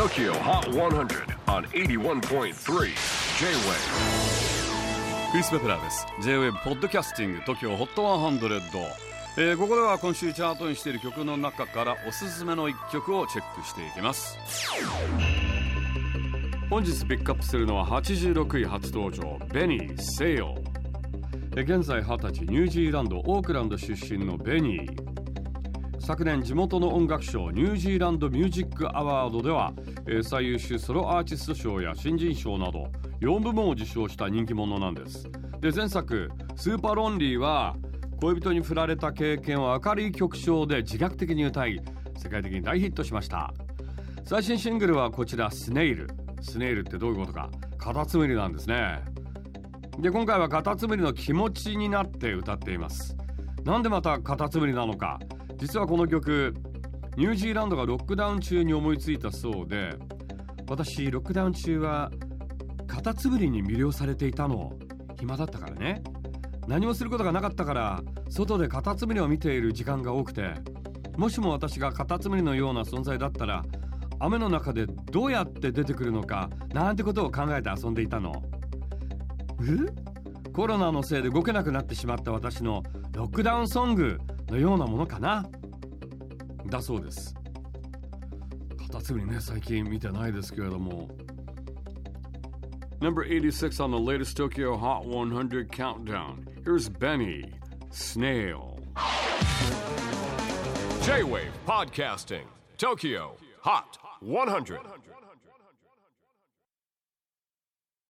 TOKYO HOT 100 on 81.3 J-WAVE クリス・ベプラーです。J-WAVE ポッドキャスティング TOKYO HOT 100、えー、ここでは今週チャートにしている曲の中からおすすめの一曲をチェックしていきます。本日ピックアップするのは86位初登場ベニー・セイヨ現在20歳ニュージーランドオークランド出身のベニー昨年地元の音楽賞ニュージーランドミュージックアワードでは、え、最優秀ソロアーティスト賞や新人賞など4部門を受賞した人気者なんです。で前作「スーパーロンリー」は恋人に振られた経験を明るい曲調で自虐的に歌い世界的に大ヒットしました。最新シングルはこちら「スネイル」スネイルってどういうことか。カタツムリなんですね。で今回はカタツムリの気持ちになって歌っています。なんでまたカタツムリなのか。実はこの曲ニュージーランドがロックダウン中に思いついたそうで私ロックダウン中はカタツムリに魅了されていたの暇だったからね。何もすることがなかったから外でカタツムリを見ている時間が多くてもしも私がカタツムリのような存在だったら雨の中でどうやって出てくるのかなんてことを考えて遊んでいたの。え？コロナのせいで動けなくなってしまった私のロックダウンソング。のようなものかなだそうですカタツムリね最近見てないですけれども Number 86 on the latest Tokyo Hot 100 countdown. Here's Benny Snail. J-Wave Podcasting Tokyo Hot 100